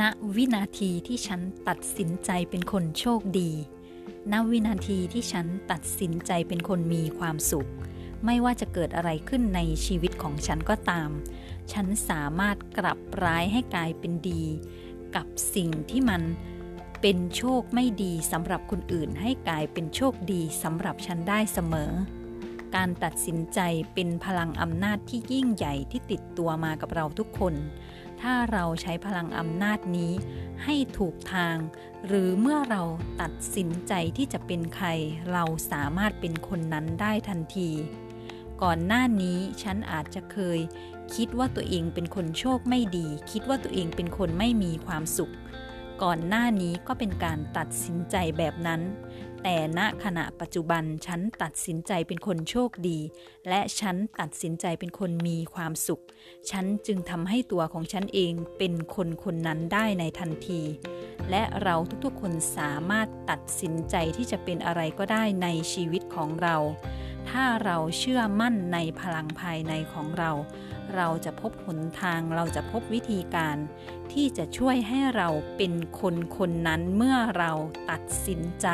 ณวินาทีที่ฉันตัดสินใจเป็นคนโชคดีณวินาทีที่ฉันตัดสินใจเป็นคนมีความสุข ไม่ว่าจะเกิดอะไรขึ้นในชีวิตของฉันก็ตาม ฉันสามารถกลับร้ายให้กลายเป็นดี กับสิ่งที่มันเป็นโชคไม่ดีสำหรับคนอื่นให้กลายเป็นโชคดีสำหรับฉันได้เสมอ การตัดสินใจเป็นพลังอำนาจที่ยิ่งใหญ่ที่ติดตัวมากับเราทุกคน ถ้าเราใช้พลังอำนาจนี้ให้ถูกทาง หรือเมื่อเราตัดสินใจที่จะเป็นใคร เราสามารถเป็นคนนั้นได้ทันที ก่อนหน้านี้ฉันอาจจะเคย คิดว่าตัวเองเป็นคนโชคไม่ดี คิดว่าตัวเองเป็นคนไม่มีความสุข ก่อนหน้านี้ก็เป็นการตัดสินใจแบบนั้น แต่ณขณะปัจจุบันฉันตัดสินใจเป็นคนโชคดี และฉันตัดสินใจเป็นคนมีความสุข ฉันจึงทำให้ตัวของฉันเองเป็นคนคนนั้นได้ในทันที และเราทุกๆคนสามารถตัดสินใจที่จะเป็นอะไรก็ได้ในชีวิตของเรา ถ้าเราเชื่อมั่นในพลังภายในของเรา เราจะพบหนทางเราจะพบวิธีการ ที่จะช่วยให้เราเป็นคนคนนั้นเมื่อเราตัดสินใจ